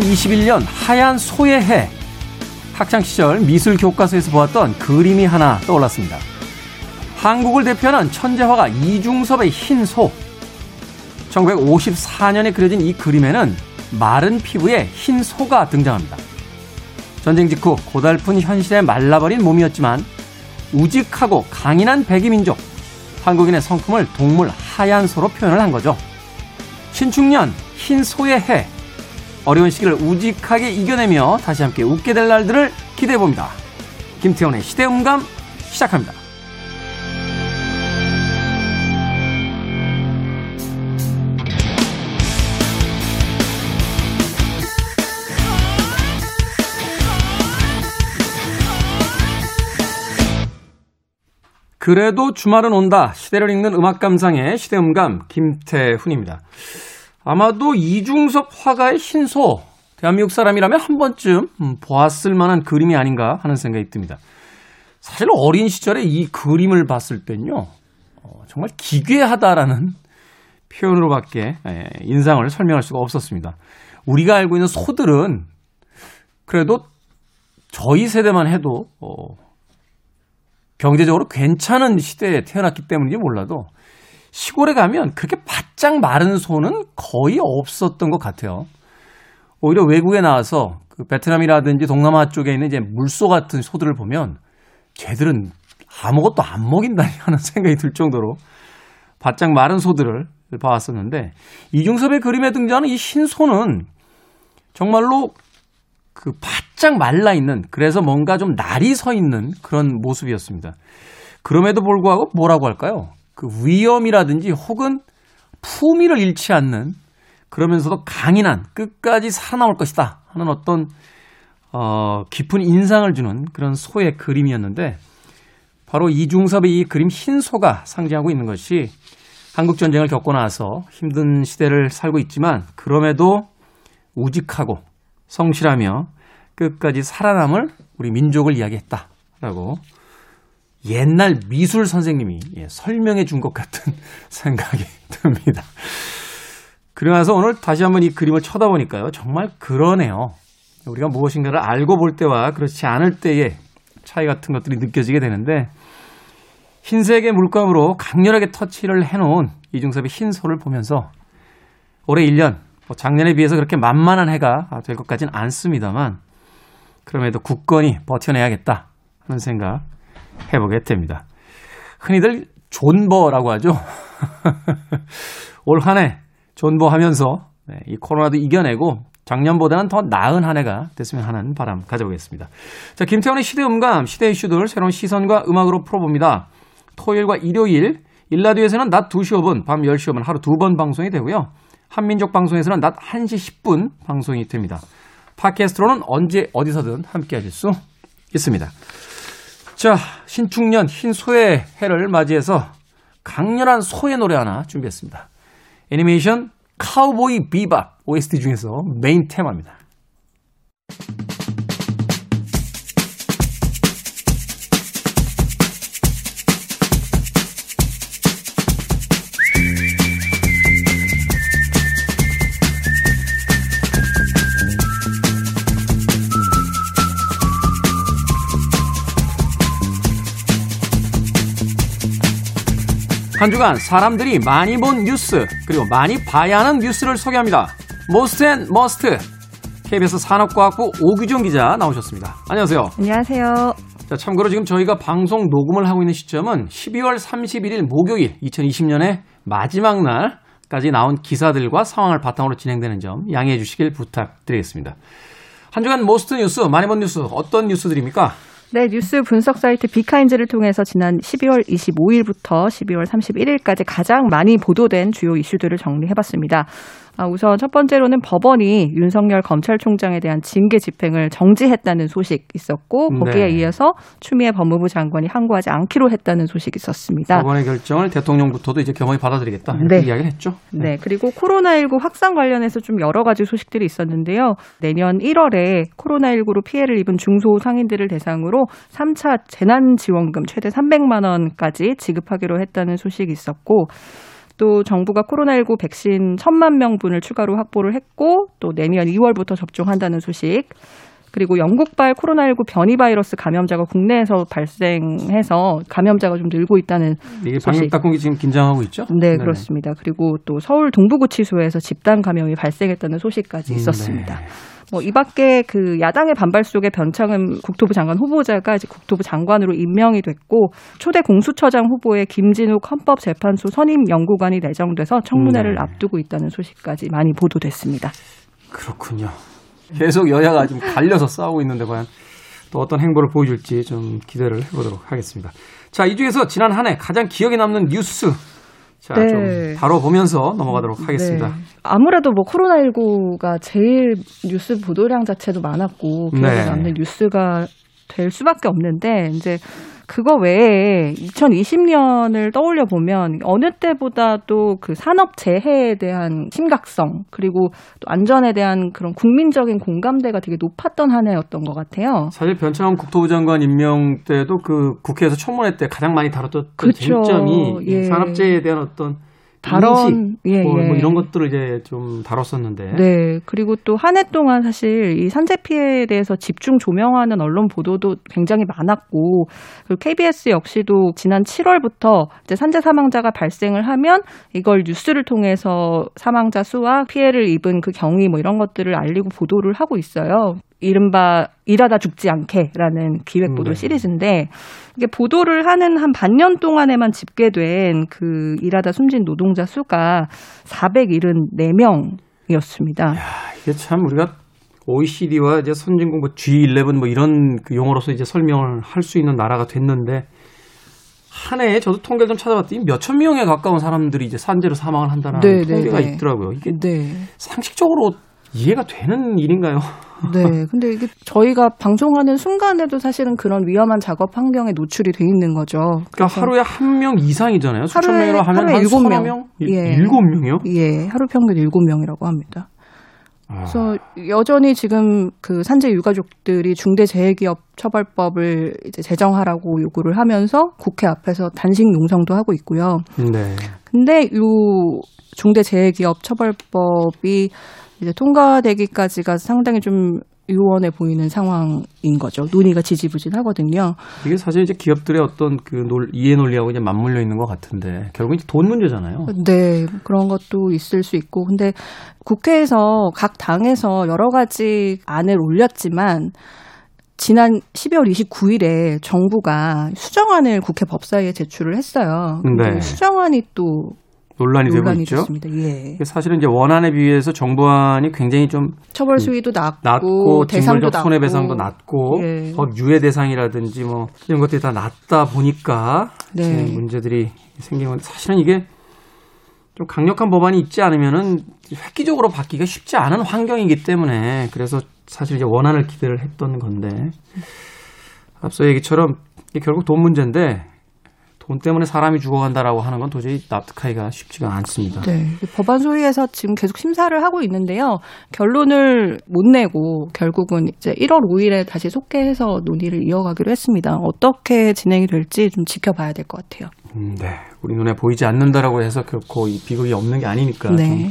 2021년 하얀 소의 해. 학창시절 미술 교과서에서 보았던 그림이 하나 떠올랐습니다. 한국을 대표하는 천재화가 이중섭의 흰 소. 1954년에 그려진 이 그림에는 마른 피부에 흰 소가 등장합니다. 전쟁 직후 고달픈 현실에 말라버린 몸이었지만 우직하고 강인한 백이민족, 한국인의 성품을 동물 하얀 소로 표현을 한 거죠. 신축년 흰 소의 해. 어려운 시기를 우직하게 이겨내며 다시 함께 웃게 될 날들을 기대해 봅니다. 김태원의 시대음감 시작합니다. 그래도 주말은 온다. 시대를 읽는 음악 감상의 시대음감 김태훈입니다. 아마도 이중섭 화가의 신소 대한민국 사람이라면 한 번쯤 음, 보았을 만한 그림이 아닌가 하는 생각이 듭니다. 사실 어린 시절에 이 그림을 봤을 땐요, 어, 정말 기괴하다라는 표현으로밖에 예, 인상을 설명할 수가 없었습니다. 우리가 알고 있는 소들은 그래도 저희 세대만 해도 어, 경제적으로 괜찮은 시대에 태어났기 때문인지 몰라도 시골에 가면 그렇게 바짝 마른 소는 거의 없었던 것 같아요. 오히려 외국에 나와서 그 베트남이라든지 동남아 쪽에 있는 이제 물소 같은 소들을 보면 쟤들은 아무것도 안 먹인다니 하는 생각이 들 정도로 바짝 마른 소들을 봐왔었는데 이중섭의 그림에 등장하는 이 흰소는 정말로 그 바짝 말라 있는 그래서 뭔가 좀 날이 서 있는 그런 모습이었습니다. 그럼에도 불구하고 뭐라고 할까요? 그 위험이라든지 혹은 품위를 잃지 않는 그러면서도 강인한 끝까지 살아남을 것이다 하는 어떤 어, 깊은 인상을 주는 그런 소의 그림이었는데 바로 이중섭의 이 그림 흰 소가 상징하고 있는 것이 한국 전쟁을 겪고 나서 힘든 시대를 살고 있지만 그럼에도 우직하고 성실하며 끝까지 살아남을 우리 민족을 이야기했다라고 옛날 미술 선생님이 예, 설명해 준 것 같은 생각이 듭니다. 그러면서 오늘 다시 한번 이 그림을 쳐다보니까요. 정말 그러네요. 우리가 무엇인가를 알고 볼 때와 그렇지 않을 때의 차이 같은 것들이 느껴지게 되는데 흰색의 물감으로 강렬하게 터치를 해놓은 이중섭의 흰 소를 보면서 올해 1년 뭐 작년에 비해서 그렇게 만만한 해가 될것 같지는 않습니다만 그럼에도 굳건히 버텨내야겠다 하는 생각 해보게 됩니다. 흔히들 존버라고 하죠. 올 한 해 존버하면서 네, 이 코로나도 이겨내고 작년보다는 더 나은 한 해가 됐으면 하는 바람 가져보겠습니다. 자, 김태원의 시대 음감, 시대 이슈들 새로운 시선과 음악으로 풀어봅니다. 토요일과 일요일, 일라디오에서는 낮 2시 5분, 밤 10시 5분 하루 두 번 방송이 되고요. 한민족 방송에서는 낮 1시 10분 방송이 됩니다. 팟캐스트로는 언제 어디서든 함께 하실 수 있습니다. 자, 신축년 흰소의 해를 맞이해서 강렬한 소의 노래 하나 준비했습니다. 애니메이션 카우보이 비밥 OST 중에서 메인 테마입니다. 한 주간 사람들이 많이 본 뉴스 그리고 많이 봐야 하는 뉴스를 소개합니다. most and must KBS 산업과학부 옥유정 기자 나오셨습니다. 안녕하세요. 안녕하세요. 자, 참고로 지금 저희가 방송 녹음을 하고 있는 시점은 12월 31일 목요일 2020년의 마지막 날까지 나온 기사들과 상황을 바탕으로 진행되는 점 양해해 주시길 부탁드리겠습니다. 한 주간 most 뉴스, 많이 본 뉴스 어떤 뉴스들입니까? 네, 뉴스 분석 사이트 비카인즈를 통해서 지난 12월 25일부터 12월 31일까지 가장 많이 보도된 주요 이슈들을 정리해봤습니다. 아, 우선 첫 번째로는 법원이 윤석열 검찰총장에 대한 징계 집행을 정지했다는 소식 있었고 거기에 네. 이어서 추미애 법무부 장관이 항고하지 않기로 했다는 소식이 있었습니다. 법원의 결정을 대통령부터도 이제 겸허히 받아들이겠다 이렇게 네. 이야기를 했죠. 네. 네. 그리고 코로나19 확산 관련해서 좀 여러 가지 소식들이 있었는데요. 내년 1월에 코로나19로 피해를 입은 중소 상인들을 대상으로 3차 재난지원금 최대 300만 원까지 지급하기로 했다는 소식이 있었고 또 정부가 코로나19 백신 천만 명분을 추가로 확보를 했고 또 내년 2월부터 접종한다는 소식. 그리고 영국발 코로나19 변이 바이러스 감염자가 국내에서 발생해서 감염자가 좀 늘고 있다는 이게 방역 당국이 지금 긴장하고 있죠? 네, 네네. 그렇습니다. 그리고 또 서울 동부구치소에서 집단 감염이 발생했다는 소식까지 음, 있었습니다. 네. 뭐 이 밖에 그 야당의 반발 속에 변창흠 국토부 장관 후보자가 이제 국토부 장관으로 임명이 됐고 초대 공수처장 후보의 김진욱 헌법재판소 선임 연구관이 내정돼서 청문회를 네. 앞두고 있다는 소식까지 많이 보도됐습니다. 그렇군요. 계속 여야가 좀 갈려서 싸우고 있는데 과연 또 어떤 행보를 보여줄지 좀 기대를 해보도록 하겠습니다. 자, 이 중에서 지난 한 해 가장 기억에 남는 뉴스 자, 네. 좀 다뤄보면서 넘어가도록 하겠습니다. 네. 아무래도 뭐 코로나19가 제일 뉴스 보도량 자체도 많았고 기억에 네. 남는 뉴스가 될 수밖에 없는데 이제 그거 외에 2020년을 떠올려 보면 어느 때보다도 그 산업 재해에 대한 심각성 그리고 또 안전에 대한 그런 국민적인 공감대가 되게 높았던 한 해였던 것 같아요. 사실 변창흠 국토부 장관 임명 때도 그 국회에서 청문회 때 가장 많이 다뤘던 그렇죠. 쟁점이 예. 산업 재해에 대한 어떤 다런 예, 뭐, 뭐 예. 뭐 이런 것들을 이제 좀 다뤘었는데. 네. 그리고 또 한 해 동안 사실 이 산재 피해에 대해서 집중 조명하는 언론 보도도 굉장히 많았고 그리고 KBS 역시도 지난 7월부터 이제 산재 사망자가 발생을 하면 이걸 뉴스를 통해서 사망자 수와 피해를 입은 그 경위 뭐 이런 것들을 알리고 보도를 하고 있어요. 이른바 일하다 죽지 않게라는 기획 보도 네. 시리즈인데 이게 보도를 하는 한 반년 동안에만 집계된 그 일하다 숨진 노동자 수가 474명이었습니다. 야, 이게 참 우리가 OECD와 이제 선진국 뭐 G11 뭐 이런 그 용어로서 이제 설명을 할 수 있는 나라가 됐는데 한 해에 저도 통계를 좀 찾아봤더니 몇천 명에 가까운 사람들이 이제 산재로 사망을 한다는 네, 네 통계가 네, 있더라고요. 이게 네. 상식적으로 이해가 되는 일인가요? 네. 근데 이게 저희가 방송하는 순간에도 사실은 그런 위험한 작업 환경에 노출이 돼 있는 거죠. 그러니까 하루에 한 명 이상이잖아요. 수천 명으로 하면 한 일곱 명. 예. 일곱 명이요? 예. 하루 평균 일곱 명이라고 합니다. 아. 그래서 여전히 지금 그 산재 유가족들이 중대재해기업 처벌법을 이제 제정하라고 요구를 하면서 국회 앞에서 단식 농성도 하고 있고요. 네. 근데 요 중대재해기업 처벌법이 이제 통과되기까지가 상당히 좀 유원해 보이는 상황인 거죠. 논의가 지지부진하거든요. 이게 사실 이제 기업들의 어떤 그 논, 이해 논리하고 이제 맞물려 있는 것 같은데 결국 이제 돈 문제잖아요. 네, 그런 것도 있을 수 있고, 근데 국회에서 각 당에서 여러 가지 안을 올렸지만 지난 12월 29일에 정부가 수정안을 국회 법사위에 제출을 했어요. 네. 수정안이 또 논란이, 논란이 되고 있죠. 예. 사실은 이제 원안에 비해서 정부안이 굉장히 좀 처벌 수위도 낮고, 낮고 징벌적 손해배상도 낮고 예. 법 유예 대상이라든지 뭐 이런 것들이 다 낮다 보니까 네. 문제들이 생긴 건 사실은 이게 좀 강력한 법안이 있지 않으면은 획기적으로 바뀌기가 쉽지 않은 환경이기 때문에 그래서 사실 이제 원안을 기대를 했던 건데 앞서 얘기처럼 이게 결국 돈 문제인데 돈 때문에 사람이 죽어간다라고 하는 건 도저히 납득하기가 쉽지가 않습니다. 네. 법안 소위에서 지금 계속 심사를 하고 있는데요. 결론을 못 내고 결국은 이제 1월 5일에 다시 속개해서 논의를 이어가기로 했습니다. 어떻게 진행이 될지 좀 지켜봐야 될 것 같아요. 음, 네. 우리 눈에 보이지 않는다라고 해서 결코 이 비극이 없는 게 아니니까. 네.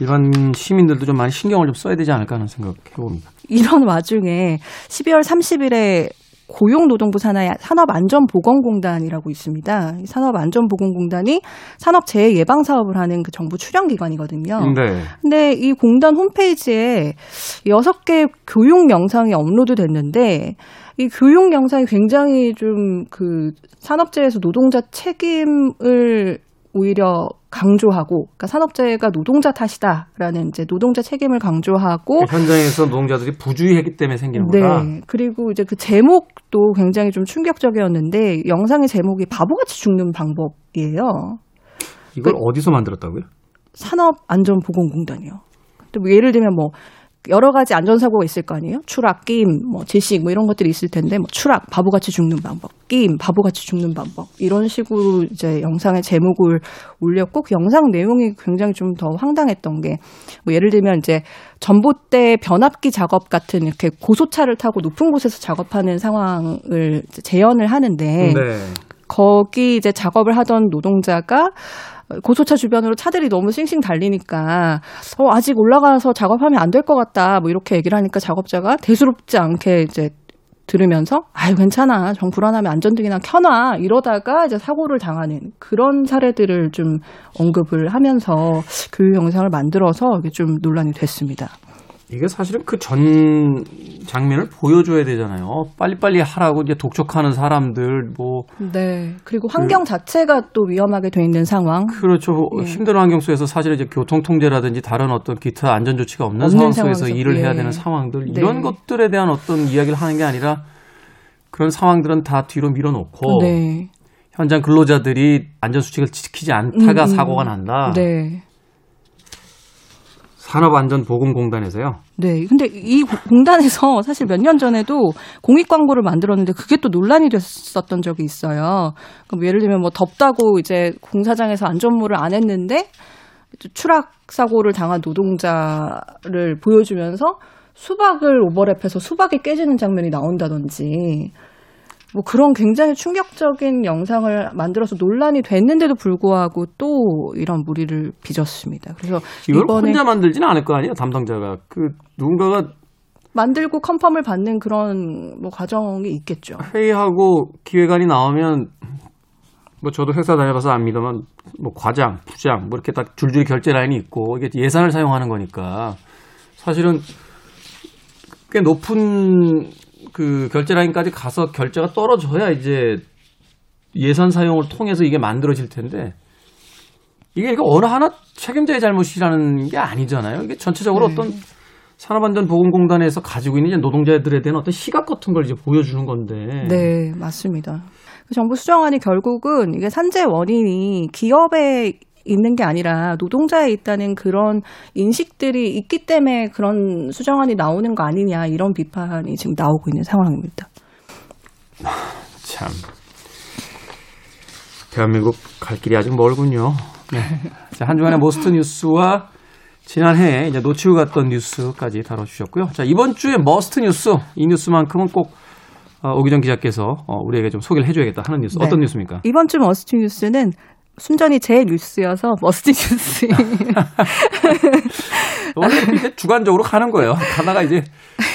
일반 시민들도 좀 많이 신경을 좀 써야 되지 않을까 하는 생각 해봅니다. 이런 와중에 12월 30일에 고용노동부 산하의 산업안전보건공단이라고 있습니다. 산업안전보건공단이 산업재해 예방 사업을 하는 그 정부 출연 기관이거든요. 네. 근데 이 공단 홈페이지에 여섯 개 교육 영상이 업로드 됐는데 이 교육 영상이 굉장히 좀 그 산업재해에서 노동자 책임을 오히려 강조하고 그러니까 산업재해가 노동자 탓이다라는 이제 노동자 책임을 강조하고 그 현장에서 노동자들이 부주의했기 때문에 생기는 네. 거다. 그리고 이제 그 제목도 굉장히 좀 충격적이었는데 영상의 제목이 바보같이 죽는 방법이에요. 이걸 그, 어디서 만들었다고요? 산업안전보건공단이요. 뭐 예를 들면 뭐 여러 가지 안전사고가 있을 거 아니에요? 추락, 끼임, 뭐 질식 뭐 이런 것들이 있을 텐데 뭐 추락, 바보같이 죽는 방법, 끼임, 바보같이 죽는 방법 이런 식으로 이제 영상의 제목을 올렸고 그 영상 내용이 굉장히 좀 더 황당했던 게 뭐 예를 들면 이제 전봇대 변압기 작업 같은 이렇게 고소차를 타고 높은 곳에서 작업하는 상황을 재현을 하는데 네. 거기 이제 작업을 하던 노동자가 고소차 주변으로 차들이 너무 싱싱 달리니까 어, 아직 올라가서 작업하면 안 될 것 같다. 뭐 이렇게 얘기를 하니까 작업자가 대수롭지 않게 이제 들으면서 아유 괜찮아 정 불안하면 안전등이나 켜놔 이러다가 이제 사고를 당하는 그런 사례들을 좀 언급을 하면서 교육 영상을 만들어서 이게 좀 논란이 됐습니다. 이게 사실은 그 전 장면을 보여줘야 되잖아요. 빨리빨리 하라고 이제 독촉하는 사람들, 뭐. 네. 그리고 환경 그, 자체가 또 위험하게 돼 있는 상황. 그렇죠. 예. 힘든 환경 속에서 사실 이제 교통 통제라든지 다른 어떤 기타 안전 조치가 없는, 없는 상황 속에서 상황에서. 일을 예. 해야 되는 상황들, 네. 이런 것들에 대한 어떤 이야기를 하는 게 아니라 그런 상황들은 다 뒤로 밀어놓고. 네. 현장 근로자들이 안전 수칙을 지키지 않다가 음, 음. 사고가 난다. 네. 산업안전보건공단에서요. 네. 근데 이 공단에서 사실 몇 년 전에도 공익 광고를 만들었는데 그게 또 논란이 됐었던 적이 있어요. 그럼 예를 들면 뭐 덥다고 이제 공사장에서 안전모를 안 했는데 추락 사고를 당한 노동자를 보여주면서 수박을 오버랩해서 수박이 깨지는 장면이 나온다든지 뭐 그런 굉장히 충격적인 영상을 만들어서 논란이 됐는데도 불구하고 또 이런 무리를 빚었습니다. 그래서 이걸 혼자 만들지는 않을 거 아니에요, 담당자가. 그 누군가가 만들고 컨펌을 받는 그런 뭐 과정이 있겠죠. 회의하고 기획안이 나오면 뭐 저도 회사 다녀봐서 압니다만 뭐 과장, 부장 뭐 이렇게 딱 줄줄이 결제 라인이 있고 이게 예산을 사용하는 거니까 사실은 꽤 높은 그 결제 라인까지 가서 결제가 떨어져야 이제 예산 사용을 통해서 이게 만들어질 텐데 이게 그러니까 어느 하나 책임자의 잘못이라는 게 아니잖아요. 이게 전체적으로 네. 어떤 산업안전보건공단에서 가지고 있는 노동자들에 대한 어떤 시각 같은 걸 이제 보여주는 건데. 네, 맞습니다. 정부 수정안이 결국은 이게 산재 원인이 기업의 있는 게 아니라 노동자에 있다는 그런 인식들이 있기 때문에 그런 수정안이 나오는 거 아니냐 이런 비판이 지금 나오고 있는 상황입니다. 참 대한민국 갈 길이 아직 멀군요. 네. 자, 한 주간의 most 뉴스와 지난해 이제 놓치고 갔던 뉴스까지 다뤄주셨고요. 자, 이번 주에 must 뉴스, 이 뉴스만큼은 꼭 어, 옥유정 기자께서 어, 우리에게 좀 소개를 해줘야겠다 하는 뉴스. 네. 어떤 뉴스입니까? 이번 주 must 뉴스는 순전히 제 뉴스여서 must 뉴스. 원래 이렇게 주관적으로 가는 거예요. 가다가 이제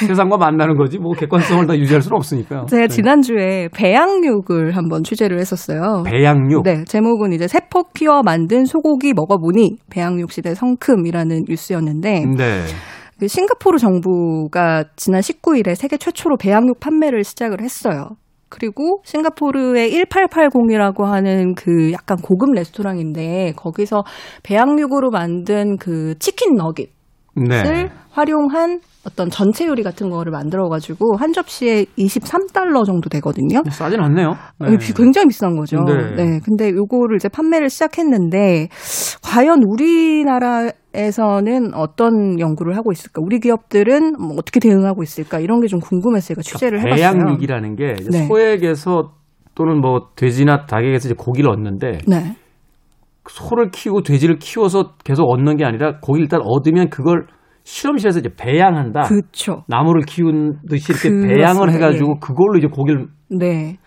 세상과 만나는 거지 뭐 객관성을 다 유지할 수는 없으니까요. 제가 네. 지난주에 배양육을 한번 취재를 했었어요. 배양육? 네. 제목은 이제 세포 키워 만든 소고기 먹어보니 배양육 시대 성큼이라는 뉴스였는데 네. 그 싱가포르 정부가 지난 19일에 세계 최초로 배양육 판매를 시작을 했어요. 그리고 싱가포르의 1880이라고 하는 그 약간 고급 레스토랑인데 거기서 배양육으로 만든 그 치킨 너깃을 네. 활용한 어떤 전체 요리 같은 거를 만들어가지고 한 접시에 23달러 정도 되거든요. 싸진 않네요. 네. 굉장히 비싼 거죠. 네. 네. 근데 요거를 이제 판매를 시작했는데 과연 우리나라에서는 어떤 연구를 하고 있을까? 우리 기업들은 뭐 어떻게 대응하고 있을까? 이런 게 좀 궁금했어요. 취재를 그러니까 해봤어요. 배양육이라는 게 네. 소액에서 또는 뭐 돼지나 닭에게서 이제 고기를 얻는데 네. 소를 키우고 돼지를 키워서 계속 얻는 게 아니라 고기 를 일단 얻으면 그걸 실험실에서 이제 배양한다. 그렇죠. 나무를 키운 듯이 이렇게 그, 배양을 해가지고 예. 그걸로 이제 고기를 네.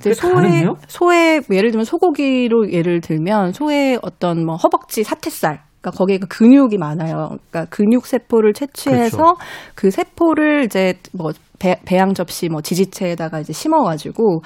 이제 소의 소의 예를 들면 소고기로 예를 들면 소의 어떤 뭐 허벅지 사태살 그러니까 거기에 그 근육이 많아요. 그러니까 근육 세포를 채취해서 그렇죠. 그 세포를 이제 뭐 배, 배양 접시 뭐 지지체에다가 이제 심어가지고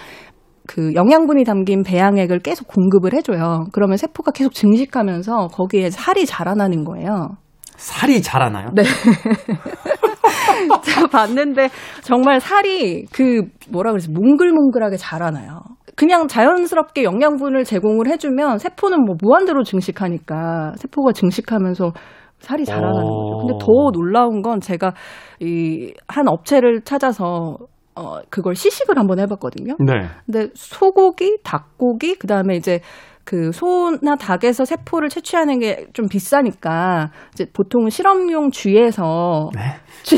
그 영양분이 담긴 배양액을 계속 공급을 해줘요. 그러면 세포가 계속 증식하면서 거기에 살이 자라나는 거예요. 살이 자라나요? 네. 제가 봤는데 정말 살이 그 뭐라 그러지 몽글몽글하게 자라나요. 그냥 자연스럽게 영양분을 제공을 해주면 세포는 뭐 무한대로 증식하니까 세포가 증식하면서 살이 자라나는 거죠. 근데 더 놀라운 건 제가 이 한 업체를 찾아서 어 그걸 시식을 한번 해봤거든요. 네. 근데 소고기, 닭고기, 그 다음에 이제 그 소나 닭에서 세포를 채취하는 게 좀 비싸니까 이제 보통은 실험용 쥐에서 네? 쥐,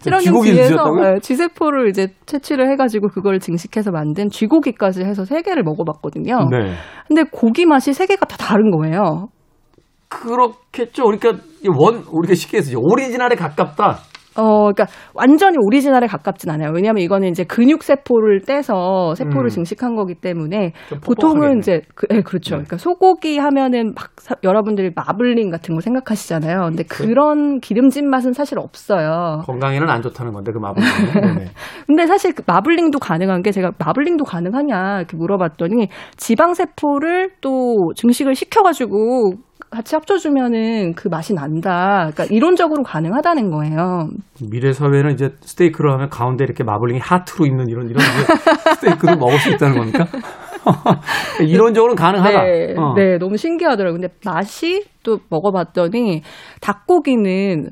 실험용 쥐에서 네, 쥐세포를 이제 채취를 해가지고 그걸 증식해서 만든 쥐고기까지 해서 세 개를 먹어봤거든요. 네. 근데 고기 맛이 세 개가 다 다른 거예요. 그렇겠죠. 그러니까 원 우리가 쉽게 해서 오리지널에 가깝다. 어, 그러니까 완전히 오리지널에 가깝진 않아요. 왜냐하면 이거는 이제 근육 세포를 떼서 세포를 음. 증식한 거기 때문에. 보통은 이제 그, 네, 그렇죠. 네. 그러니까 소고기 하면은 막 사- 여러분들이 마블링 같은 거 생각하시잖아요. 근데 그런 기름진 맛은 사실 없어요. 건강에는 안 좋다는 건데 그 마블링은. 네네. 근데 사실 그 마블링도 가능한 게 제가 마블링도 가능하냐 이렇게 물어봤더니 지방 세포를 또 증식을 시켜가지고 같이 합쳐주면은 그 맛이 난다. 그러니까 이론적으로 가능하다는 거예요. 미래 사회는 이제 스테이크를 하면 가운데 이렇게 마블링이 하트로 있는 이런 이런 이제 스테이크를 먹을 수 있다는 겁니까? 이론적으로는 가능하다. 네, 어. 네, 너무 신기하더라고요. 근데 맛이 또 먹어봤더니 닭고기는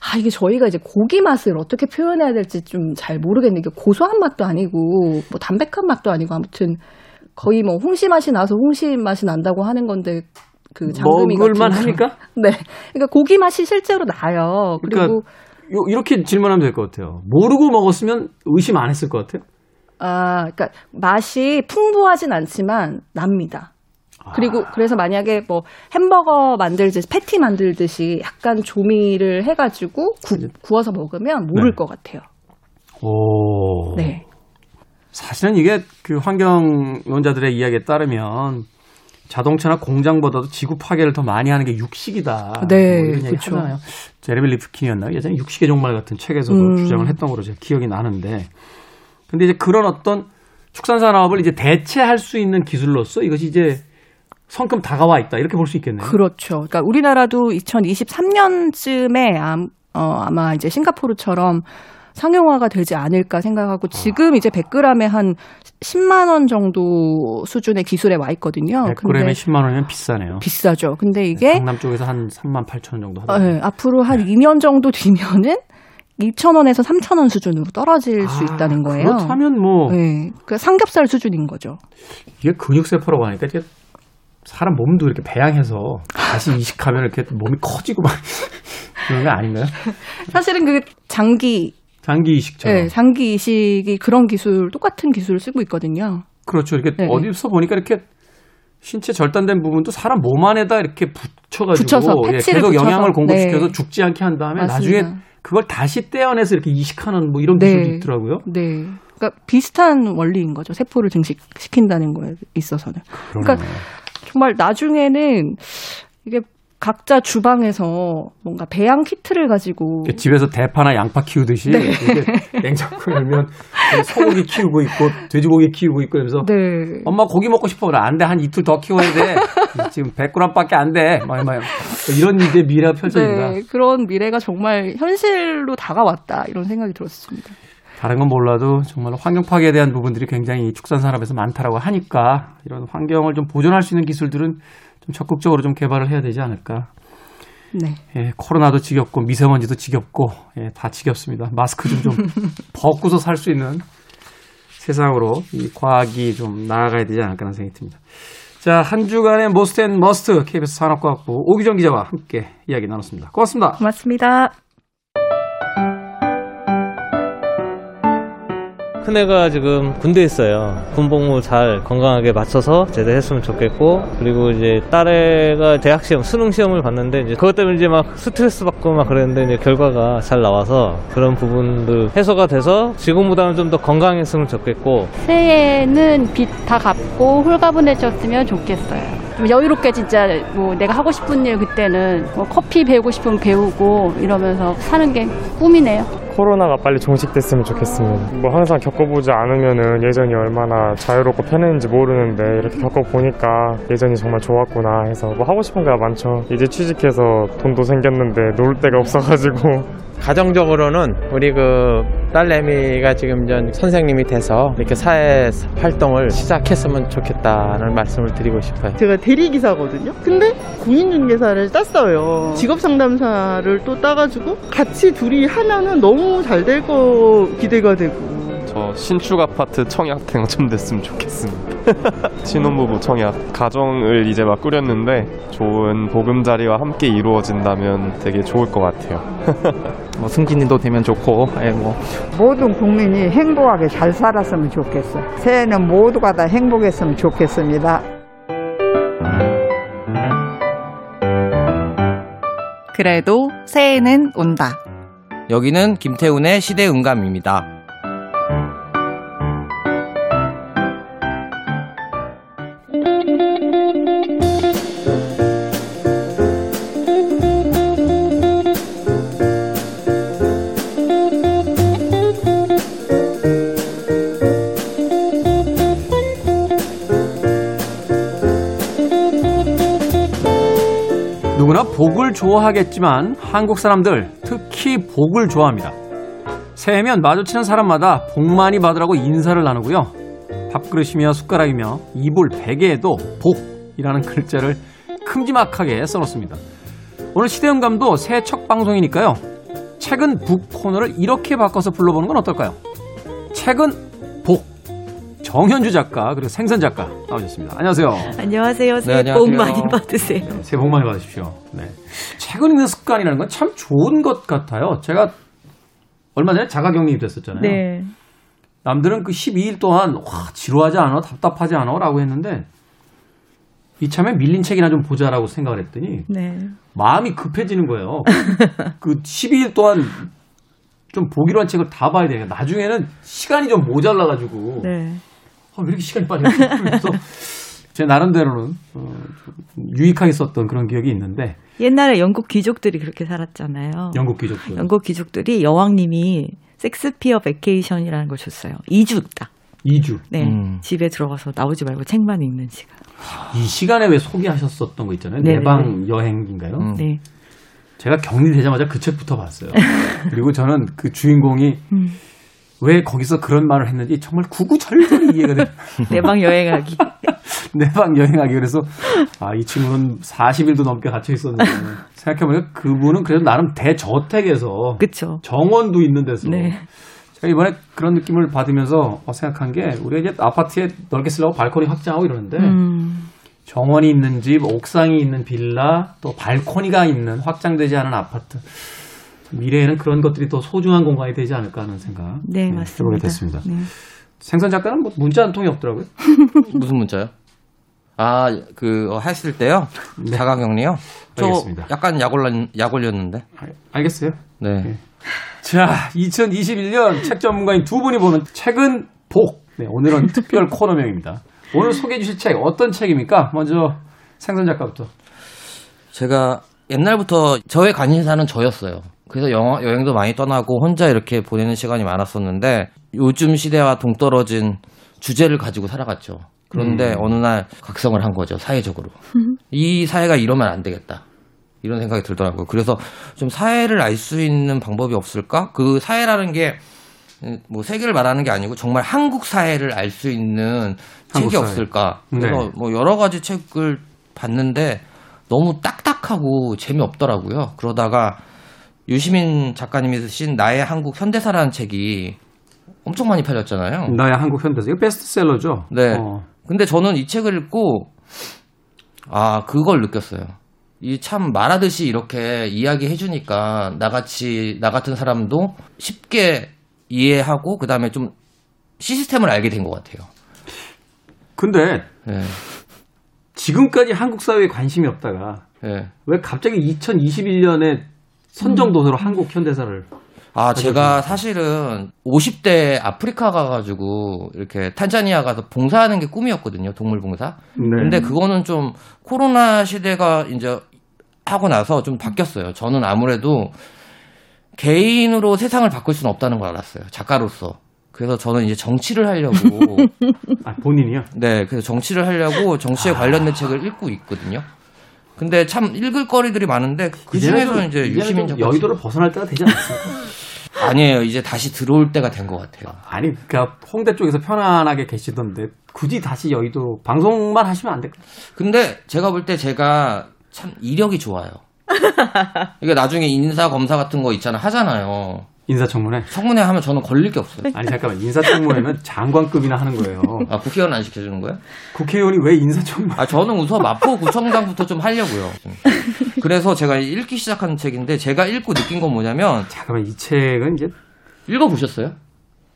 아 이게 저희가 이제 고기 맛을 어떻게 표현해야 될지 좀 잘 모르겠는데 고소한 맛도 아니고 뭐 담백한 맛도 아니고 아무튼 거의 뭐 홍시 맛이 나서 홍시 맛이 난다고 하는 건데 그 장금이 먹을만 합니까? 네, 그러니까 고기 맛이 실제로 나요. 그리고 그러니까 요- 이렇게 질문하면 될 것 같아요. 모르고 먹었으면 의심 안 했을 것 같아요. 아, 그러니까 맛이 풍부하진 않지만 납니다. 그리고 그래서 만약에 뭐 햄버거 만들듯이 패티 만들듯이 약간 조미를 해가지고 구, 구워서 먹으면 모를 네. 것 같아요. 오. 네, 사실은 이게 그 환경론자들의 이야기에 따르면 자동차나 공장보다도 지구 파괴를 더 많이 하는 게 육식이다. 네, 뭐 이런 얘기 그쵸. 하잖아요. 제레미 리프킨이었나요? 예전에 육식의 종말 같은 책에서도 음. 주장을 했던 걸로 제가 기억이 나는데. 근데 이제 그런 어떤 축산 산업을 이제 대체할 수 있는 기술로서 이것이 이제 성큼 다가와 있다. 이렇게 볼 수 있겠네요. 그렇죠. 그러니까 우리나라도 2023년쯤에 아마 이제 싱가포르처럼 상용화가 되지 않을까 생각하고 지금 이제 100g에 한 10만 원 정도 수준의 기술에 와 있거든요. 100g에 10만 원이면 비싸네요. 비싸죠. 근데 이게 강남 쪽에서 한 3만 8천 원 정도 어, 하더라고요. 네, 앞으로 한 2년 정도 뒤면은 2,000원에서 3,000원 수준으로 떨어질 수 아, 있다는 거예요. 그렇다면 뭐 네, 그 삼겹살 수준인 거죠. 이게 근육세포라고 하니까 이제 사람 몸도 이렇게 배양해서 다시 이식하면 이렇게 몸이 커지고 막 그런 거 아닌가요? 사실은 그 장기, 장기 이식처럼. 네, 장기 이식이 그런 기술, 똑같은 기술을 쓰고 있거든요. 그렇죠. 이렇게 네. 어디서 보니까 이렇게 신체 절단된 부분도 사람 몸 안에다 이렇게 붙여가지고 붙여서, 예, 계속 붙여서. 영양을 공급시켜서 네. 죽지 않게 한 다음에 맞습니다. 나중에 그걸 다시 떼어내서 이렇게 이식하는 뭐 이런 네. 기술도 있더라고요. 네. 그러니까 비슷한 원리인 거죠. 세포를 증식시킨다는 거에 있어서는. 그러니까 그러네요. 정말 나중에는 이게 각자 주방에서 뭔가 배양 키트를 가지고 집에서 대파나 양파 키우듯이 네. 이렇게 냉장고 열면 소고기 키우고 있고 돼지고기 키우고 있고 이러면서 네. 엄마 고기 먹고 싶어. 나안 돼. 한 이틀 더 키워야 돼. 지금 100g밖에 안 돼. 막, 막 이런 이제 미래가 펼쳐진다. 네, 그런 미래가 정말 현실로 다가왔다 이런 생각이 들었습니다. 다른 건 몰라도 정말 환경 파괴에 대한 부분들이 굉장히 축산 산업에서 많다라고 하니까 이런 환경을 좀 보존할 수 있는 기술들은 좀 적극적으로 좀 개발을 해야 되지 않을까. 네. 예, 코로나도 지겹고 미세먼지도 지겹고 예, 다 지겹습니다. 마스크 좀 좀 벗고서 살 수 있는 세상으로 이 과학이 좀 나아가야 되지 않을까 하는 생각이 듭니다. 자, 한 주간의 most and must KBS 산업과학부 옥유정 기자와 함께 이야기 나눴습니다. 고맙습니다. 고맙습니다. 큰애가 지금 군대에 있어요. 군복무 잘 건강하게 마쳐서 제대했으면 좋겠고, 그리고 이제 딸애가 대학 시험, 수능 시험을 봤는데, 이제 그것 때문에 이제 막 스트레스 받고 막 그랬는데, 이제 결과가 잘 나와서 그런 부분도 해소가 돼서 지금보다는 좀 더 건강했으면 좋겠고, 새해에는 빚 다 갚고 홀가분해졌으면 좋겠어요. 좀 여유롭게 진짜 뭐 내가 하고 싶은 일 그때는 뭐 커피 배우고 싶으면 배우고 이러면서 사는 게 꿈이네요. 코로나가 빨리 종식됐으면 좋겠습니다. 뭐 항상 겪어보지 않으면은 예전이 얼마나 자유롭고 편했는지 모르는데 이렇게 겪어보니까 예전이 정말 좋았구나 해서 뭐 하고 싶은 게 많죠. 이제 취직해서 돈도 생겼는데 놀 데가 없어가지고 가정적으로는 우리 그 딸내미가 지금 전 선생님이 돼서 이렇게 사회 활동을 시작했으면 좋겠다는 말씀을 드리고 싶어요. 제가 대리기사거든요. 근데 공인중개사를 땄어요. 직업상담사를 또 따가지고 같이 둘이 하면은 너무 잘 될 거 기대가 되고. 저 신축 아파트 청약 당첨됐으면 좋겠습니다. 신혼부부 청약 가정을 이제 막 꾸렸는데 좋은 보금자리와 함께 이루어진다면 되게 좋을 것 같아요. 뭐 승진이도 되면 좋고, 예, 뭐 모든 국민이 행복하게 잘 살았으면 좋겠어요. 새해는 모두가 다 행복했으면 좋겠습니다. 그래도 새해는 온다. 여기는 김태훈의 시대음감입니다. 좋아하겠지만 한국 사람들 특히 복을 좋아합니다. 새해면 마주치는 사람마다 복 많이 받으라고 인사를 나누고요. 밥그릇이며 숟가락이며 이불 베개에도 복이라는 글자를 큼지막하게 써놓습니다. 오늘 시대음감도 새해 첫 방송이니까요. 책은 북 코너를 이렇게 바꿔서 불러보는 건 어떨까요? 복. 정현주 작가 그리고 생선 작가 나오셨습니다. 안녕하세요. 안녕하세요. 새해 네, 복 안녕하세요. 많이 받으세요. 새해 복 많이 받으십시오. 네. 책을 읽는 습관이라는 건 참 좋은 것 같아요. 제가 얼마 전에 자가격리 됐었잖아요. 네. 남들은 그 12일 동안 와 지루하지 않아 답답하지 않아라고 했는데 이참에 밀린 책이나 좀 보자라고 생각을 했더니 네. 마음이 급해지는 거예요. 그 12일 동안 좀 보기로 한 책을 다 봐야 돼요. 나중에는 시간이 좀 모자라가지고 네. 아, 왜 이렇게 시간이 가지? 그래서 제 나름대로는 어, 좀 유익하게 썼던 그런 기억이 있는데 옛날에 영국 귀족들이 그렇게 살았잖아요. 영국 귀족들 영국 귀족들이 여왕님이 섹스피어 베케이션이라는 걸 줬어요. 2주 딱. 2주 네. 음. 집에 들어가서 나오지 말고 책만 읽는 시간. 이 시간에 왜 소개하셨었던 거 있잖아요. 네네네. 내방 여행인가요? 음. 네. 제가 격리되자마자 그 책부터 봤어요. 그리고 저는 그 주인공이 음. 왜 거기서 그런 말을 했는지 정말 구구절절히 이해가 돼요. 내방 여행하기. 내방 여행하기 그래서 아 이 친구는 40일도 넘게 갇혀 있었는데 생각해보니까 그분은 그래도 나름 대저택에서 그쵸. 정원도 있는 데서 네. 제가 이번에 그런 느낌을 받으면서 어, 생각한 게 우리가 이제 아파트에 넓게 쓰려고 발코니 확장하고 이러는데 음. 정원이 있는 집, 옥상이 있는 빌라, 또 발코니가 있는 확장되지 않은 아파트. 미래에는 그런 것들이 더 소중한 공간이 되지 않을까 하는 생각 네, 해보게 맞습니다. 됐습니다. 네. 생선 작가는 뭐 문자 한 통이 없더라고요. 무슨 문자요? 아, 그, 어, 했을 때요? 자가격리요? 저 알겠습니다. 약간 약, 올라, 약 올렸는데. 알- 알겠어요. 네. 자, 2021년 책 전문가인 두 분이 보는 책은 복. 네, 오늘은 특별 코너명입니다. 오늘 소개해 주실 책 어떤 책입니까? 먼저 생선 작가부터. 제가 옛날부터 저의 관심사는 저였어요. 그래서 영화, 여행도 많이 떠나고 혼자 이렇게 보내는 시간이 많았었는데 요즘 시대와 동떨어진 주제를 가지고 살아갔죠. 그런데 어느 날 각성을 한 거죠, 사회적으로. 이 사회가 이러면 안 되겠다. 이런 생각이 들더라고요. 그래서 좀 사회를 알 수 있는 방법이 없을까? 그 사회라는 게 뭐 세계를 말하는 게 아니고 정말 한국 사회를 알 수 있는 책이 사회. 없을까? 네. 그래서 뭐 여러 가지 책을 봤는데 너무 딱딱하고 재미없더라고요. 그러다가 유시민 작가님이 쓰신 나의 한국 현대사라는 책이 엄청 많이 팔렸잖아요. 나의 한국 현대사. 이거 베스트셀러죠. 네. 어. 근데 저는 이 책을 읽고 아 그걸 느꼈어요. 이 참 말하듯이 이렇게 이야기해 주니까 나같이 나 같은 사람도 쉽게 이해하고 그다음에 좀 시스템을 알게 된 것 같아요. 근데 네. 지금까지 한국 사회에 관심이 없다가 네. 왜 갑자기 2021년에 선정 도서로 한국 현대사를 아, 제가 사실은 50대 아프리카 가가지고 이렇게 탄자니아 가서 봉사하는 게 꿈이었거든요. 동물 봉사. 네. 근데 그거는 좀 코로나 시대가 이제 하고 나서 좀 바뀌었어요. 저는 아무래도 개인으로 세상을 바꿀 수는 없다는 걸 알았어요. 작가로서. 그래서 저는 이제 정치를 하려고 아, 본인이요? 네, 그래서 정치를 하려고 정치에 관련된 책을 읽고 있거든요. 근데 참 읽을 거리들이 많은데 그 중에서 좀- 이제 유시민 좀 작가 여의도를 벗어날 때가 되지 않습니까? 아니에요. 이제 다시 들어올 때가 된 것 같아요. 아니, 그러니까 홍대 쪽에서 편안하게 계시던데 굳이 다시 여의도 방송만 하시면 안 될까요? 근데 제가 볼 때 제가 참 이력이 좋아요. 이게 나중에 인사 검사 같은 거 있잖아 하잖아요. 인사청문회. 청문회 하면 저는 걸릴 게 없어요. 아니 잠깐만 인사청문회는 장관급이나 하는 거예요. 아 국회의원 안 시켜주는 거예요? 국회의원이 왜 인사청문회? 아 저는 우선 마포구청장부터 좀 하려고요. 좀. 그래서 제가 읽기 시작한 책인데 제가 읽고 느낀 건 뭐냐면 잠깐만 이 책은 이제 읽어보셨어요?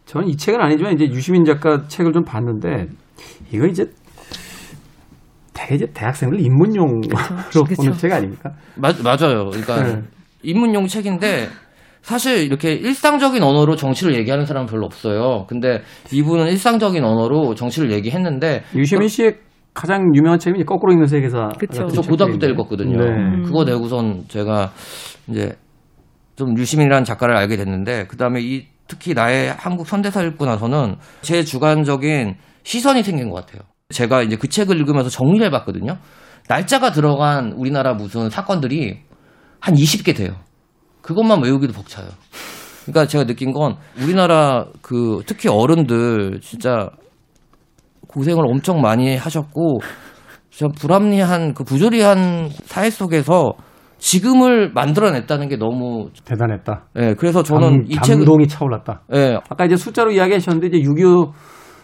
저는 이 책은 아니지만 이제 유시민 작가 책을 좀 봤는데 이거 이제 이제 대학생들 입문용으로 그쵸. 보는 책 아닙니까? 맞, 맞아요. 그러니까 네. 입문용 책인데 사실 이렇게 일상적인 언어로 정치를 얘기하는 사람은 별로 없어요. 근데 이분은 일상적인 언어로 정치를 얘기했는데 유시민 씨의 가장 유명한 책이 거꾸로 읽는 세계사. 그쵸. 저 고등학교 때 읽었거든요. 네. 그거 내고선 제가 이제 좀 유시민이라는 작가를 알게 됐는데 그 다음에 이 특히 나의 한국 현대사 읽고 나서는 제 주관적인 시선이 생긴 것 같아요. 제가 이제 그 책을 읽으면서 정리를 해봤거든요. 날짜가 들어간 우리나라 무슨 사건들이 한 20개 돼요. 그것만 외우기도 벅차요. 그러니까 제가 느낀 건 우리나라 그 특히 어른들 진짜 고생을 엄청 많이 하셨고 진짜 불합리한 그 부조리한 사회 속에서 지금을 만들어냈다는 게 너무 대단했다. 예 그래서 저는 감, 이 책을 감동이 차올랐다. 예 아까 이제 숫자로 이야기하셨는데 이제 6.25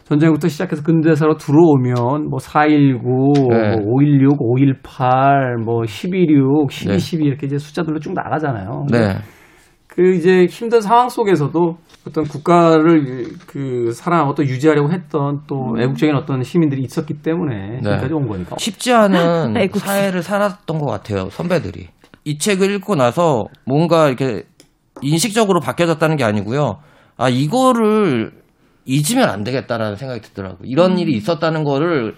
전쟁부터 시작해서 근대사로 들어오면 뭐 4.19, 네. 뭐 5.16, 5.18, 뭐 12.6, 12, 네. 12 이렇게 이제 숫자들로 쭉 나가잖아요. 네. 그 이제 힘든 상황 속에서도 어떤 국가를 그 사랑하고 또 유지하려고 했던 또 애국적인 어떤 시민들이 있었기 때문에 여기까지 온 거니까. 쉽지 않은. 사회를 살았던 것 같아요 선배들이 이 책을 읽고 나서 뭔가 이렇게 인식적으로 바뀌어졌다는 게 아니고요 아 이거를 잊으면 안 되겠다라는 생각이 들더라고요 이런 일이 있었다는 거를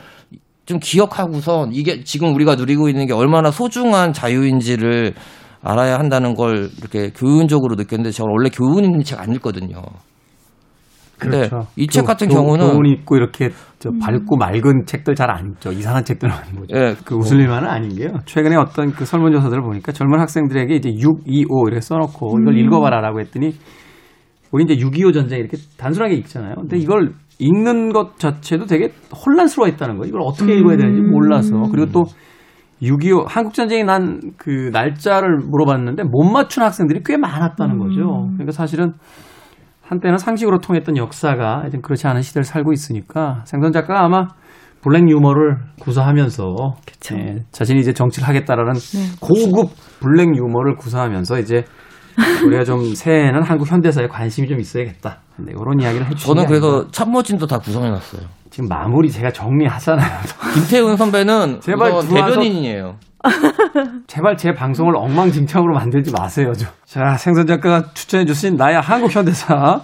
좀 기억하고선 이게 지금 우리가 누리고 있는 게 얼마나 소중한 자유인지를 알아야 한다는 걸 이렇게 교훈적으로 느꼈는데 제가 원래 교훈 있는 책 안 읽거든요. 근데 그렇죠. 이책 교- 같은 교- 경우는 교훈 있고 이렇게 저 밝고 맑은 책들 잘 안 읽죠. 이상한 책들만 보죠. 예, 그 웃을 일만은 아닌 게요. 최근에 어떤 그 설문조사들을 보니까 젊은 학생들에게 이제 625 이렇게 써놓고 이걸 읽어봐라라고 했더니 우리 이제 6.25 전쟁 이렇게 단순하게 읽잖아요. 근데 이걸 읽는 것 자체도 되게 혼란스러워했다는 거예요. 이걸 어떻게 읽어야 되는지 몰라서 그리고 또 6.25 한국 전쟁이 난 그 날짜를 물어봤는데 못 맞춘 학생들이 꽤 많았다는 거죠. 그러니까 사실은 한때는 상식으로 통했던 역사가 이제 그렇지 않은 시대를 살고 있으니까 생선 작가가 아마 블랙 유머를 구사하면서 예, 자신이 이제 정치를 하겠다라는 고급 블랙 유머를 구사하면서 이제 우리가 좀 새해에는 한국 현대사에 관심이 좀 있어야겠다. 근데 이런 이야기를 해주신 저는 게 그래서. 참모진도 다 구성해놨어요. 지금 마무리 제가 정리하잖아요. 김태훈 선배는 대변인이에요. 제발 제 방송을 엉망진창으로 만들지 마세요. 좀. 자, 생선 작가가 추천해 주신 나의 한국 현대사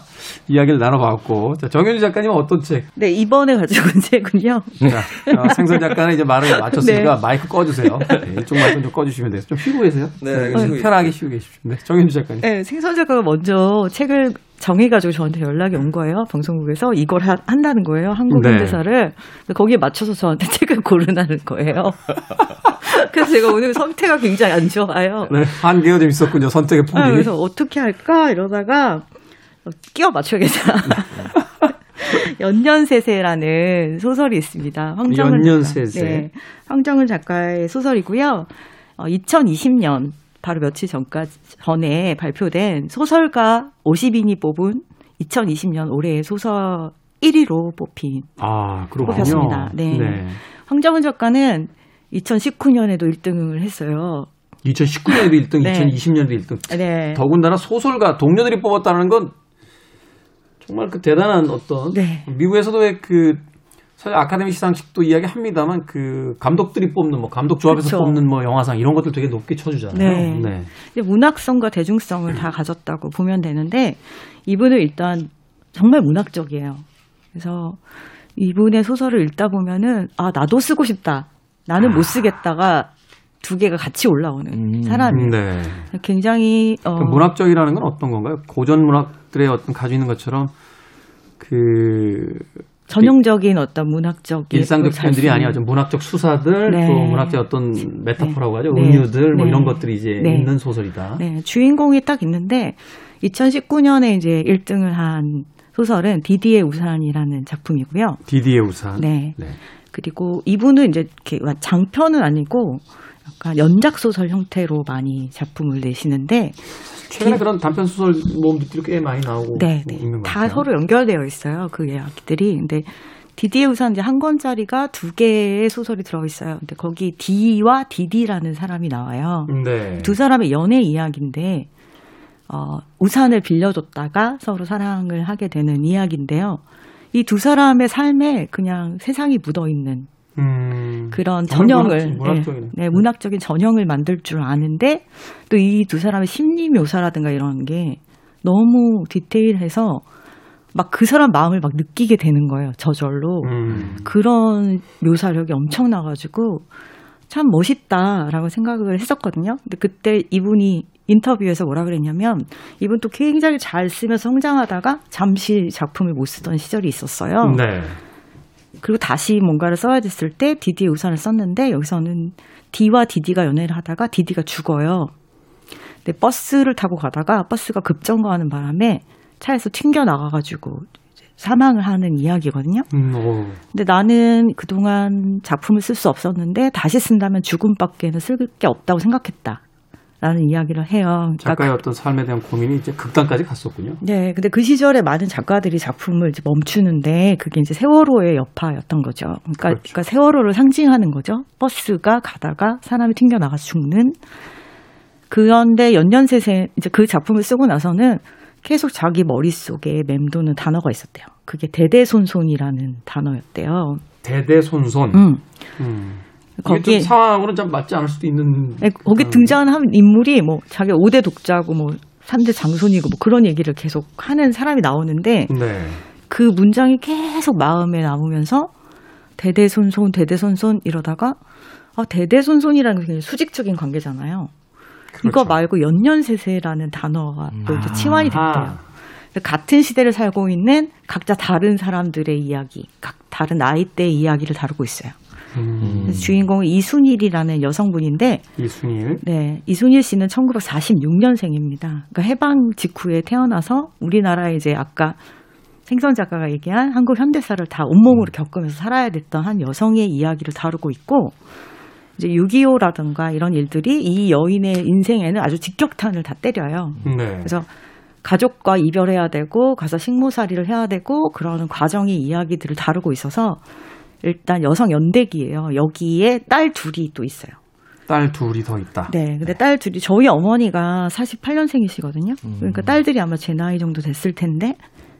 이야기를 나눠봤고, 자, 정현주 작가님은 어떤 책? 네, 이번에 가지고 온 책은요. 자, 자, 생선 작가는 이제 말을 마쳤으니까 마이크 꺼주세요. 네, 이쪽 마이크 좀 꺼주시면 돼요. 좀 쉬고 계세요? 네, 좀 쉬고 편하게 쉬고 계십시오. 네, 정현주 작가님. 네, 생선 작가가 먼저 책을 정해가지고 저한테 연락이 온 거예요. 방송국에서 이걸 하- 한다는 거예요. 한국 네. 현대사를. 거기에 맞춰서 저한테 책을 고르라는 거예요. 그래서 제가 오늘 상태가 굉장히 안 좋아요. 네, 한계가 좀 있었군요. 선택의 폭이. 아, 그래서 어떻게 할까 이러다가 어, 끼워 맞춰야겠다. 연년세세라는 소설이 있습니다. 황정은 연년세세. 작가. 네, 황정은 작가의 소설이고요. 어, 2020년 바로 며칠 전까지 전에 발표된 소설가 50인이 뽑은 2020년 올해의 소설 1위로 뽑힌 아, 그렇군요. 뽑혔습니다. 네. 황정은 작가는 2019년에도 1등을 했어요. 2019년에도 1등, 네. 2020년에도 1등. 네. 더군다나 소설가 동료들이 뽑았다는 건 정말 그 대단한 어떤 네. 미국에서도 왜그 사실 아카데미 시상식도 이야기합니다만 그 감독들이 뽑는 뭐 감독 조합에서 그쵸. 뽑는 뭐 영화상 이런 것들 되게 높게 쳐주잖아요. 네. 네. 이제 문학성과 대중성을 다 가졌다고 보면 되는데 이분은 일단 정말 문학적이에요. 그래서 이분의 소설을 읽다 보면은 아 나도 쓰고 싶다. 나는 못 쓰겠다가 두 개가 같이 올라오는 사람이에요. 네. 굉장히 어, 그 문학적이라는 건 어떤 건가요? 고전 문학들의 어떤 가지고 있는 것처럼 그 전형적인 어떤 문학적 일상적 잘 표현들이 아니라 좀 문학적 수사들 네. 또 문학적 어떤 메타포라고 하죠. 네. 은유들 뭐 네. 이런 것들이 이제 네. 있는 소설이다. 네, 주인공이 딱 있는데 2019년에 이제 1등을 한 소설은 디디의 우산이라는 작품이고요. 디디의 우산. 네. 그리고 이분은 이제 이렇게 장편은 아니고 약간 연작 소설 형태로 많이 작품을 내시는데 최근에 그런 단편 소설 모음들이 꽤 많이 나오고 네, 뭐 네. 있는 것다 같아요. 서로 연결되어 있어요. 그 이야기들이. 근데 디디의 우산 이제 한 권짜리가 두 개의 소설이 들어 있어요. 근데 거기 디와 디디라는 사람이 나와요. 네. 두 사람의 연애 이야기인데 어, 우산을 빌려줬다가 서로 사랑을 하게 되는 이야기인데요. 이 두 사람의 삶에 그냥 세상이 묻어 있는 음, 그런 정말 전형을 문학- 문학적이네. 네, 네, 문학적인 전형을 만들 줄 아는데 또 이 두 사람의 심리 묘사라든가 이런 게 너무 디테일해서 막 그 사람 마음을 막 느끼게 되는 거예요. 저절로. 음. 그런 묘사력이 엄청나가지고 참 멋있다라고 생각을 했었거든요. 근데 그때 이분이 인터뷰에서 뭐라 그랬냐면 이분 또 굉장히 잘 쓰면서 성장하다가 잠시 작품을 못 쓰던 시절이 있었어요. 네. 그리고 다시 뭔가를 써야 됐을 때 디디의 우산을 썼는데 여기서는 디와 디디가 연애를 하다가 디디가 죽어요. 근데 버스를 타고 가다가 버스가 급정거하는 바람에 차에서 튕겨 나가가지고 사망을 하는 이야기거든요. 음, 오. 근데 나는 그동안 작품을 쓸 수 없었는데 다시 쓴다면 죽음밖에는 쓸 게 없다고 생각했다. 라는 이야기를 해요. 그러니까 작가의 어떤 삶에 대한 고민이 이제 극단까지 갔었군요. 네, 근데 그 시절에 많은 작가들이 작품을 이제 멈추는데 그게 이제 세월호의 여파였던 거죠. 그러니까, 그러니까 세월호를 상징하는 거죠. 버스가 가다가 사람이 튕겨 나가서 죽는. 그런데 연년새세 이제 그 작품을 쓰고 나서는 계속 자기 머릿속에 맴도는 단어가 있었대요. 그게 대대손손이라는 단어였대요. 대대손손. 음. 음. 거기에- 좀 상황으로는 좀 맞지 않을 수도 있는. 네, 거기 등장하는 인물이 뭐 자기 5대 독자고 뭐 3대 장손이고 뭐 그런 얘기를 계속 하는 사람이 나오는데 네. 그 문장이 계속 마음에 남으면서 대대손손 대대손손 이러다가 아 대대손손이라는 게 굉장히 수직적인 관계잖아요. 이거 말고 연년세세라는 단어가 또 이렇게 치환이 됐대요. 같은 시대를 살고 있는 각자 다른 사람들의 이야기, 각 다른 나이대의 이야기를 다루고 있어요. 음. 주인공은 이순일이라는 여성분인데 이순일. 네, 이순일 씨는 1946년생입니다. 그러니까 해방 직후에 태어나서 우리나라에 이제 아까 생선 작가가 얘기한 한국 현대사를 다 온몸으로 겪으면서 살아야 됐던 한 여성의 이야기를 다루고 있고 이제 6.25라든가 이런 일들이 이 여인의 인생에는 아주 직격탄을 다 때려요. 네. 그래서 가족과 이별해야 되고 가서 식모살이를 해야 되고 그러는 과정의 이야기들을 다루고 있어서 일단 여성 연대기예요. 여기에 딸 둘이 또 있어요. 딸 둘이 더 있다. 네, 근데 딸 둘이 저희 어머니가 48년생이시거든요. 그러니까 딸들이 아마 제 나이 정도 됐을 텐데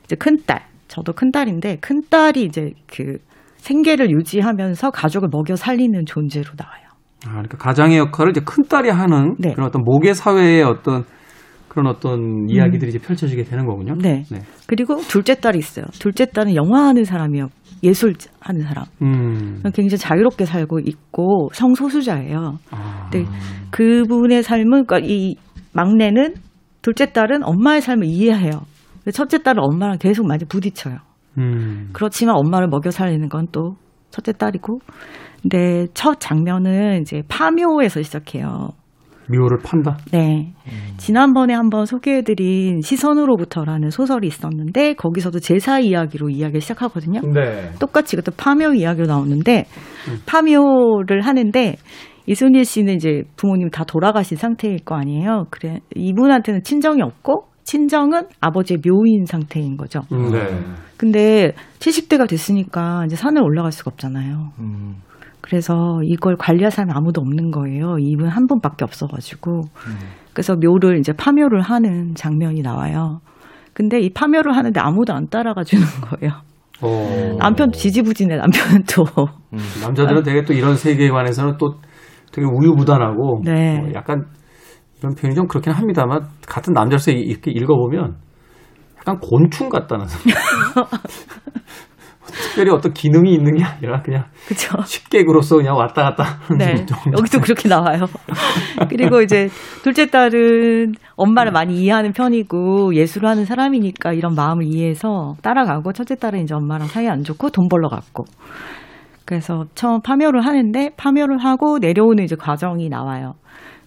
이제 큰 딸, 저도 큰 딸인데 큰 딸이 이제 그 생계를 유지하면서 가족을 먹여 살리는 존재로 나와요. 아, 그러니까 가장의 역할을 이제 큰 딸이 하는 네. 그런 어떤 모계 사회의 어떤 그런 어떤 이야기들이 이제 펼쳐지게 되는 거군요. 네. 그리고 둘째 딸이 있어요. 둘째 딸은 영화하는 사람이요. 예술 하는 사람. 음. 굉장히 자유롭게 살고 있고 성소수자예요. 아. 근데 그분의 삶은 그러니까 이 막내는 둘째 딸은 엄마의 삶을 이해해요. 첫째 딸은 엄마랑 계속 많이 부딪혀요. 음. 그렇지만 엄마를 먹여 살리는 건 또 첫째 딸이고. 근데 첫 장면은 이제 파묘에서 시작해요. 묘를 판다. 네. 지난번에 한번 소개해드린 시선으로부터라는 소설이 있었는데 거기서도 제사 이야기로 이야기를 시작하거든요. 네. 똑같이 그때 파묘 이야기로 나오는데 파묘를 하는데 이순일 씨는 이제 부모님 다 돌아가신 상태일 거 아니에요. 그래 이분한테는 친정이 없고 친정은 아버지의 묘인 상태인 거죠. 음, 네. 근데 70대가 됐으니까 이제 산을 올라갈 수가 없잖아요. 그래서 이걸 관리할 사람이 아무도 없는 거예요. 이분 한 분밖에 없어가지고. 그래서 묘를 이제 파묘를 하는 장면이 나와요. 근데 이 파묘를 하는데 아무도 안 따라가 주는 거예요. 어. 남편도 지지부진해, 남편은 또. 남자들은 되게 또 이런 세계에 관해서는 또 되게 우유부단하고 네. 어, 약간 이런 표현이 좀 그렇긴 합니다만 같은 남자로서 이- 이렇게 읽어보면 약간 곤충 같다는 특별히 어떤 기능이 있는 게 아니라 그냥 그쵸. 식객으로서 그냥 왔다 갔다 하는 네. 정도. 여기도 그렇게 나와요. 그리고 이제 둘째 딸은 엄마를 많이 이해하는 편이고 예술을 하는 사람이니까 이런 마음을 이해해서 따라가고 첫째 딸은 이제 엄마랑 사이 안 좋고 돈 벌러 갔고. 그래서 처음 파묘를 하는데 파묘를 하고 내려오는 이제 과정이 나와요.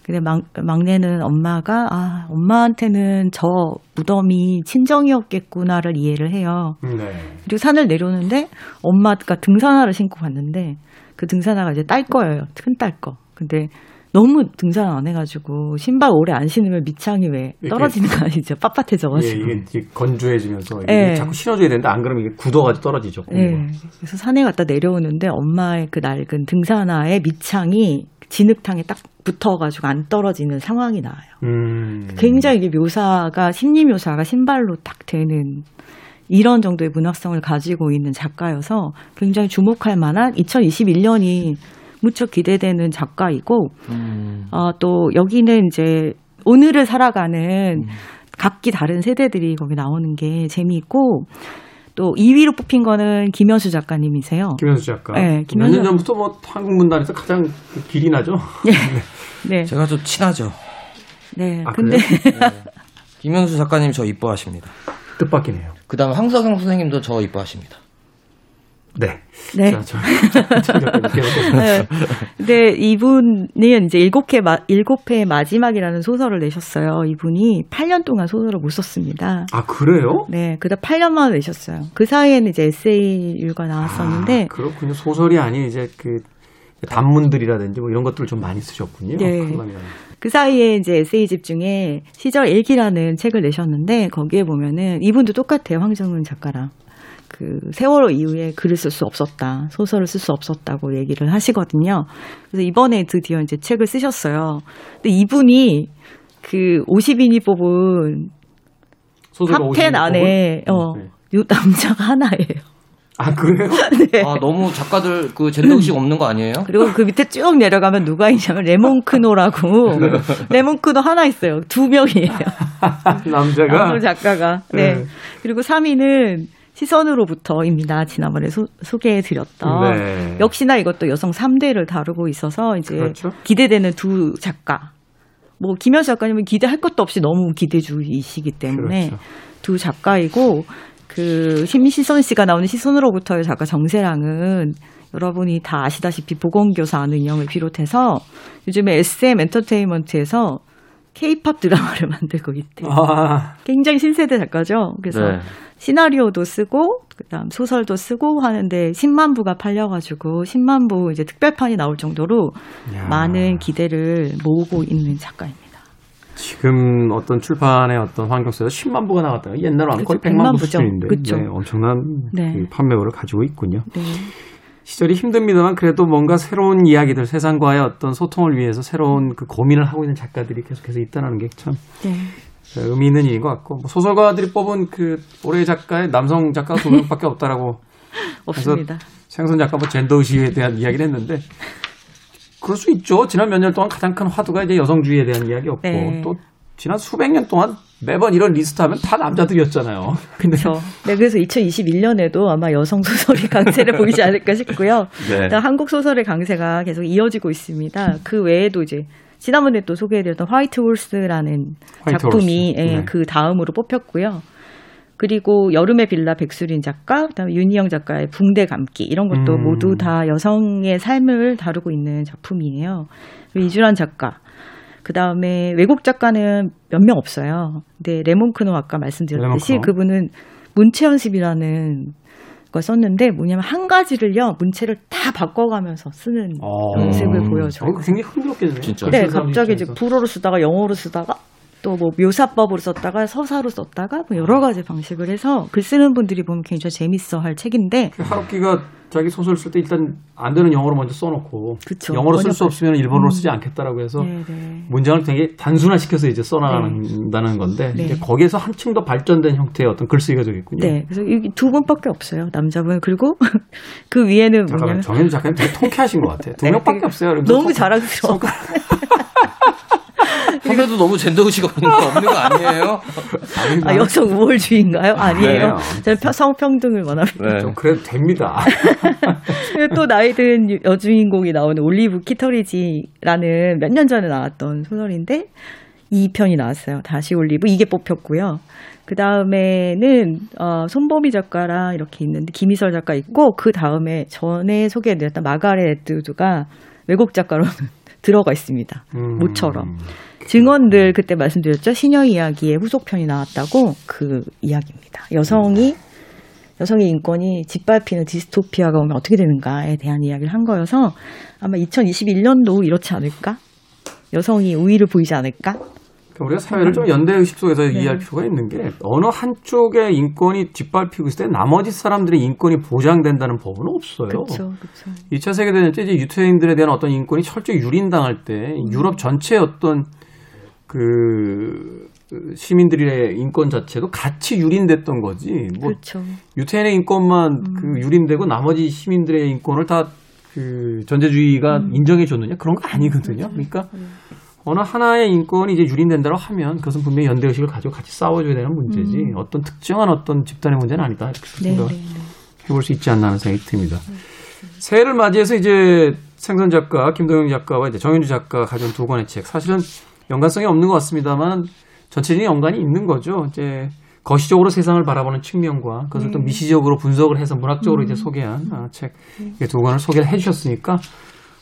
근데 막, 막내는 엄마가 아 엄마한테는 저 무덤이 친정이었겠구나를 이해를 해요. 네. 그리고 산을 내려오는데 엄마가 등산화를 신고 갔는데 그 등산화가 이제 딸 거예요. 큰 딸 거. 근데 너무 등산 안 해가지고 신발 오래 안 신으면 밑창이 왜 떨어지는 거 아니죠? 예, 빳빳해져가지고. 이게, 이게 건조해지면서 네. 자꾸 신어줘야 되는데 안 그러면 이게 굳어가지고 떨어지죠. 네. 그래서 산에 갔다 내려오는데 엄마의 그 낡은 등산화의 밑창이 진흙탕에 딱 붙어가지고 안 떨어지는 상황이 나와요. 음. 굉장히 이게 묘사가 심리 묘사가 신발로 딱 되는 이런 정도의 문학성을 가지고 있는 작가여서 굉장히 주목할 만한 2021년이 무척 기대되는 작가이고 어, 또 여기는 이제 오늘을 살아가는 각기 다른 세대들이 거기 나오는 게 재미있고 또 2위로 뽑힌 거는 김현수 작가님이세요. 김현수 작가. 네, 몇년 김현수- 전부터 뭐 한국 문단에서 가장 그 길이 나죠. 네. 제가 좀 친하죠. 네. 아, 근데 김영수 작가님 저 이뻐하십니다. 뜻밖이네요. 그다음 황석영 선생님도 저 이뻐하십니다. 네. 네. 자, 저, 저. 네. 근데 이분은 이제 일곱 회, 마, 일곱 회 마지막이라는 소설을 내셨어요. 이분이 8년 동안 소설을 못 썼습니다. 아, 그래요? 네, 그다 8년 만에 내셨어요. 그 사이에는 이제 에세이류가 나왔었는데, 아, 그렇군요. 소설이 아닌 이제 그 단문들이라든지 뭐 이런 것들을 좀 많이 쓰셨군요. 네. 그 사이에 이제 에세이집 중에 시절 일기라는 책을 내셨는데, 거기에 보면은 이분도 똑같아요. 황정은 작가랑. 그 세월호 이후에 글을 쓸 수 없었다. 소설을 쓸 수 없었다고 얘기를 하시거든요. 그래서 이번에 드디어 이제 책을 쓰셨어요. 근데 이분이 그 50인이 뽑은 소설가 top 10 50 안에 뽑은? 어, 네. 요 남자가 하나예요. 아, 그래요? 네. 아 너무 작가들 그 젠더의식 없는 거 아니에요? 그리고 그 밑에 쭉 내려가면 누가 있냐면 레몬크노라고 레몬크노 하나 있어요. 두 명이에요. 남자가. 작가가. 네. 네. 그리고 3위는 시선으로부터입니다. 지난번에 소, 소개해드렸던. 네. 역시나 이것도 여성 3대를 다루고 있어서 이제 그렇죠. 기대되는 두 작가. 뭐 김현수 작가님은 기대할 것도 없이 너무 기대주이시기 때문에 그렇죠. 두 작가이고 그 심시선 씨가 나오는 시선으로부터의 작가 정세랑은 여러분이 다 아시다시피 보건교사 아는 인형을 비롯해서 요즘에 SM 엔터테인먼트에서 케이팝 드라마를 만들고 있대요. 아, 굉장히 신세대 작가죠. 그래서 네. 시나리오도 쓰고 그다음 소설도 쓰고 하는데 10만 부가 팔려 가지고 10만 부 이제 특별판이 나올 정도로 야. 많은 기대를 모으고 있는 작가입니다. 지금 어떤 출판의 어떤 환경에서 10만 부가 나왔다. 옛날로 하면 거의 그쵸, 100만 100만 부. 수준인데. 네, 엄청난 네. 그 판매고를 가지고 있군요. 네. 시절이 힘듭니다만 그래도 뭔가 새로운 이야기들 세상과의 어떤 소통을 위해서 새로운 그 고민을 하고 있는 작가들이 계속해서 있다는 게참 네. 의미 있는 일인 것 같고 뭐 소설가들이 뽑은 그 올해 작가의 남성 작가가 두 명밖에 없다라고 없습니다. 생선 작가 뭐 젠더 의식에 대한 이야기를 했는데 그럴 수 있죠. 지난 몇 년 동안 가장 큰 화두가 이제 여성주의에 대한 이야기였고 네. 또 지난 수백 년 동안 매번 이런 리스트 하면 다 남자들이었잖아요. 근데 그렇죠. 네, 그래서 2021년에도 아마 여성 소설이 강세를 보이지 않을까 싶고요. 네. 한국 소설의 강세가 계속 이어지고 있습니다. 그 외에도 이제 지난번에 또 소개해드렸던 White Horse라는 White 작품이 Horse. 예, 네. 그 다음으로 뽑혔고요. 그리고 여름의 빌라 백수린 작가, 그다음에 윤이형 작가의 붕대 감기 이런 것도 음. 모두 다 여성의 삶을 다루고 있는 작품이에요. 이주란 작가, 그 다음에 외국 작가는 몇 명 없어요. 근데 레몽 크노 아까 말씀드렸듯이 레몽 크노. 그분은 문체연습이라는 걸 썼는데 뭐냐면 한 가지를요 문체를 다 바꿔가면서 쓰는 어. 연습을 보여줘요. 어, 굉장히 흥미롭겠네요. 진짜. 네, 갑자기 이제 입장에서. 불어로 쓰다가 영어로 쓰다가 또 뭐 묘사법으로 썼다가 서사로 썼다가 뭐 여러 가지 방식을 해서 글 쓰는 분들이 보면 굉장히 재밌어 할 책인데 그 하루키가 자기 소설 쓸 때 일단 안 되는 영어로 먼저 써놓고 그쵸. 영어로 쓸 수 없으면 일본어로 쓰지 않겠다라고 해서 네, 네. 문장을 되게 단순화시켜서 이제 써나간다는 건데 네. 이제 거기에서 한층 더 발전된 형태의 어떤 글쓰기가 되겠군요. 네, 그래서 여기 두 분밖에 없어요 남자분 그리고 그 위에는 잠깐만 뭐냐면 정현주 작가님 되게 통쾌하신 것 같아요. 두 네, 명밖에 없어요. 너무 통- 자랑스러워. 선배도 너무 젠더의식 없는 거 없는 거 아니에요? 아, 여성 우월주의인가요? 아니에요. 아니에요. 저는 평- 성평등을 원합니다. 네. 좀 그래도 됩니다. 그리고 또 나이 든 유- 여주인공이 나오는 올리브 키터리지라는 몇 년 전에 나왔던 소설인데 2편이 나왔어요. 다시 올리브 이게 뽑혔고요. 그 다음에는 어, 손범희 작가랑 이렇게 있는데 김희설 작가 있고 그 다음에 전에 소개해드렸던 마가렛 에뚜드가 외국 작가로는 들어가 있습니다. 음. 모처럼. 증언들 그때 말씀드렸죠. 시녀 이야기의 후속편이 나왔다고 그 이야기입니다. 여성이 여성의 인권이 짓밟히는 디스토피아가 오면 어떻게 되는가에 대한 이야기를 한 거여서 아마 2021년도 이렇지 않을까? 여성이 우위를 보이지 않을까? 그러니까 우리가 사회를 좀 연대 의식 속에서 네. 이해할 필요가 있는 게 어느 한쪽의 인권이 뒷밟히고 있을 때 나머지 사람들의 인권이 보장된다는 법은 없어요. 그렇죠, 그렇죠. 2차 세계대전 때 이제 유태인들에 대한 어떤 인권이 철저히 유린당할 때 유럽 전체의 어떤 그 시민들의 인권 자체도 같이 유린됐던 거지. 뭐 그렇죠. 유태인의 인권만 음. 그 유린되고 나머지 시민들의 인권을 다 그 전제주의가 음. 인정해 줬느냐 그런 거 아니거든요. 그러니까 어느 하나의 인권이 이제 유린된다고 하면 그것은 분명히 연대 의식을 가지고 같이 싸워줘야 되는 문제지 음. 어떤 특정한 어떤 집단의 문제는 아니다 이렇게 네, 생각 네, 네. 해볼 수 있지 않나 하는 생각이 듭니다. 새해를 맞이해서 이제 생선 작가 김동영 작가와 이제 정현주 작가가 가져온 두 권의 책 사실은 연관성이 없는 것 같습니다만 전체적인 연관이 있는 거죠. 이제 거시적으로 세상을 바라보는 측면과 그것을 또 네. 미시적으로 분석을 해서 문학적으로 음. 이제 소개한 아, 책두 권을 소개를 해주셨으니까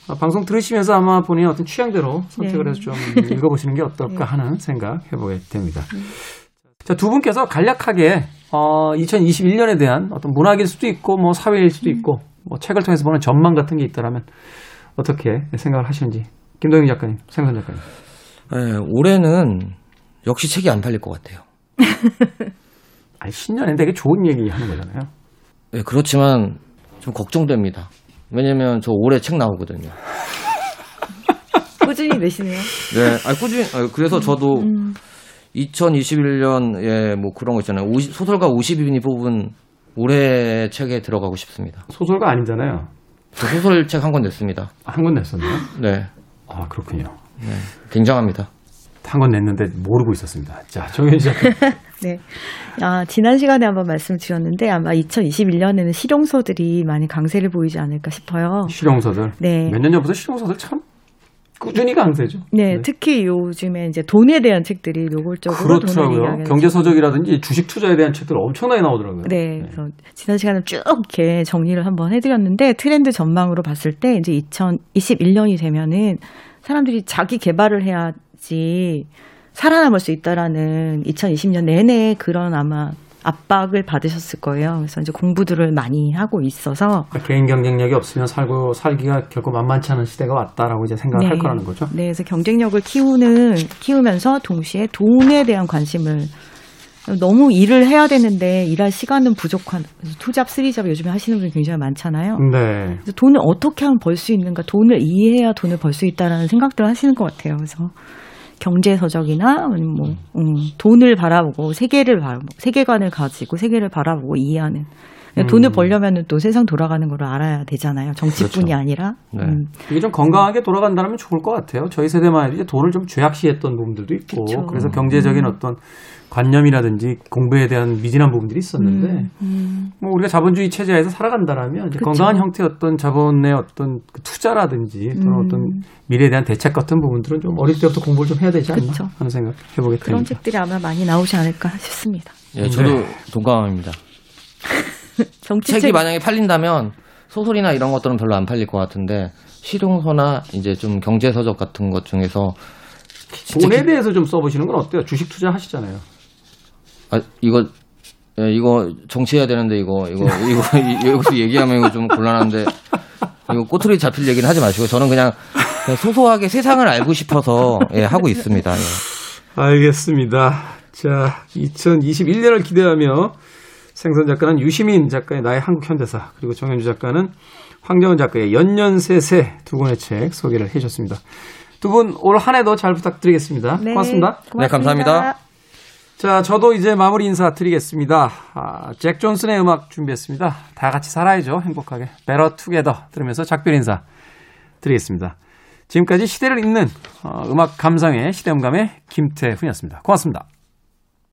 아, 방송 들으시면서 아마 본인의 어떤 취향대로 선택을 네. 해서 좀 읽어보시는 게 어떨까 하는 생각 해보게 됩니다. 자, 두 분께서 간략하게 어, 2021년에 대한 어떤 문학일 수도 있고 뭐 사회일 수도 있고 뭐 책을 통해서 보는 전망 같은 게 있다라면 어떻게 생각을 하시는지 김동영 작가님, 생선 작가님. 네, 올해는 역시 책이 안 팔릴 것 같아요. 아니 신년에 되게 좋은 얘기 하는 거잖아요. 네, 그렇지만 좀 걱정됩니다. 왜냐면 저 올해 책 나오거든요. 꾸준히 내시네요. 네, 아 꾸준히 아, 그래서 저도 2021년에 뭐 그런 거 있잖아요. 50, 소설가 50인이 뽑은 올해 책에 들어가고 싶습니다. 소설가 아니잖아요. 저 소설책 한 권 냈습니다. 한 권 냈었나요? 네. 아 그렇군요. 네, 굉장합니다. 한권 냈는데 모르고 있었습니다. 자 정현지 작가. 네. 아, 지난 시간에 한번 말씀드렸는데 아마 2021년에는 실용서들이 많이 강세를 보이지 않을까 싶어요. 실용서들. 네. 몇 년 전부터 실용서들 참 꾸준히 강세죠. 네, 특히 요즘에 이제 돈에 대한 책들이 노골적으로 그렇더라고요. 경제 서적이라든지 주식 투자에 대한 책들 엄청나게 나오더라고요. 네, 그래서 지난 시간에 쭉 이렇게 정리를 한번 해드렸는데 트렌드 전망으로 봤을 때 이제 2021년이 되면은 사람들이 자기 개발을 해야지 살아남을 수 있다라는 2020년 내내 그런 아마 압박을 받으셨을 거예요. 그래서 이제 공부들을 많이 하고 있어서 그러니까 개인 경쟁력이 없으면 살고 살기가 결코 만만치 않은 시대가 왔다라고 이제 생각을 할 거라는 거죠. 네, 그래서 경쟁력을 키우는 키우면서 동시에 돈에 대한 관심을 너무 일을 해야 되는데 일할 시간은 부족한 투잡, 쓰리잡 요즘에 하시는 분이 굉장히 많잖아요. 네. 그래서 돈을 어떻게 하면 벌 수 있는가, 돈을 이해해야 돈을 벌 수 있다라는 생각들을 하시는 것 같아요. 그래서 경제 서적이나 아니면 뭐 음, 돈을 바라보고 세계를 바라보고 세계관을 가지고 세계를 바라보고 이해하는 음. 돈을 벌려면은 또 세상 돌아가는 걸 알아야 되잖아요. 정치뿐이 그렇죠. 아니라. 네. 음. 이게 좀 건강하게 돌아간다면 좋을 것 같아요. 저희 세대만 해도 이제 돈을 좀 죄악시했던 부분들도 있고 그쵸. 그래서 경제적인 어떤 관념이라든지 공부에 대한 미진한 부분들이 있었는데 음. 뭐 우리가 자본주의 체제에서 살아간다라면 이제 그쵸. 건강한 형태의 어떤 자본의 어떤 그 투자라든지 또는 음. 어떤 미래에 대한 대책 같은 부분들은 좀 어릴 때부터 공부를 좀 해야 되지 않나. 하는 생각 해보게 그런 됩니다. 책들이 아마 많이 나오지 않을까 싶습니다. 예, 저도 네. 동감합니다. 정치 책이 책 만약에 팔린다면 소설이나 이런 것들은 별로 안 팔릴 것 같은데 실용서나 이제 좀 경제 서적 같은 것 중에서 돈에 기- 대해서 좀 써보시는 건 어때요? 주식 투자 하시잖아요. 아, 이거 예, 이거 정치해야 되는데 이거 이거 이거 이- 여기서 얘기하면 이거 좀 곤란한데 이거 꼬투리 잡힐 얘기는 하지 마시고 저는 그냥, 그냥 소소하게 세상을 알고 싶어서 예, 하고 있습니다. 예. 알겠습니다. 자, 2021년을 기대하며 생선 작가는 유시민 작가의 나의 한국 현대사 그리고 정현주 작가는 황정은 작가의 연년세세 두 권의 책 소개를 해주셨습니다. 두 분 올 한 해도 잘 부탁드리겠습니다. 네, 고맙습니다. 네, 감사합니다. 자, 저도 이제 마무리 인사 드리겠습니다. 아, 잭 존슨의 음악 준비했습니다. 다 같이 살아야죠. 행복하게. Better Together 들으면서 작별 인사 드리겠습니다. 지금까지 시대를 읽는 어, 음악 감상의 시대음감의 김태훈이었습니다. 고맙습니다.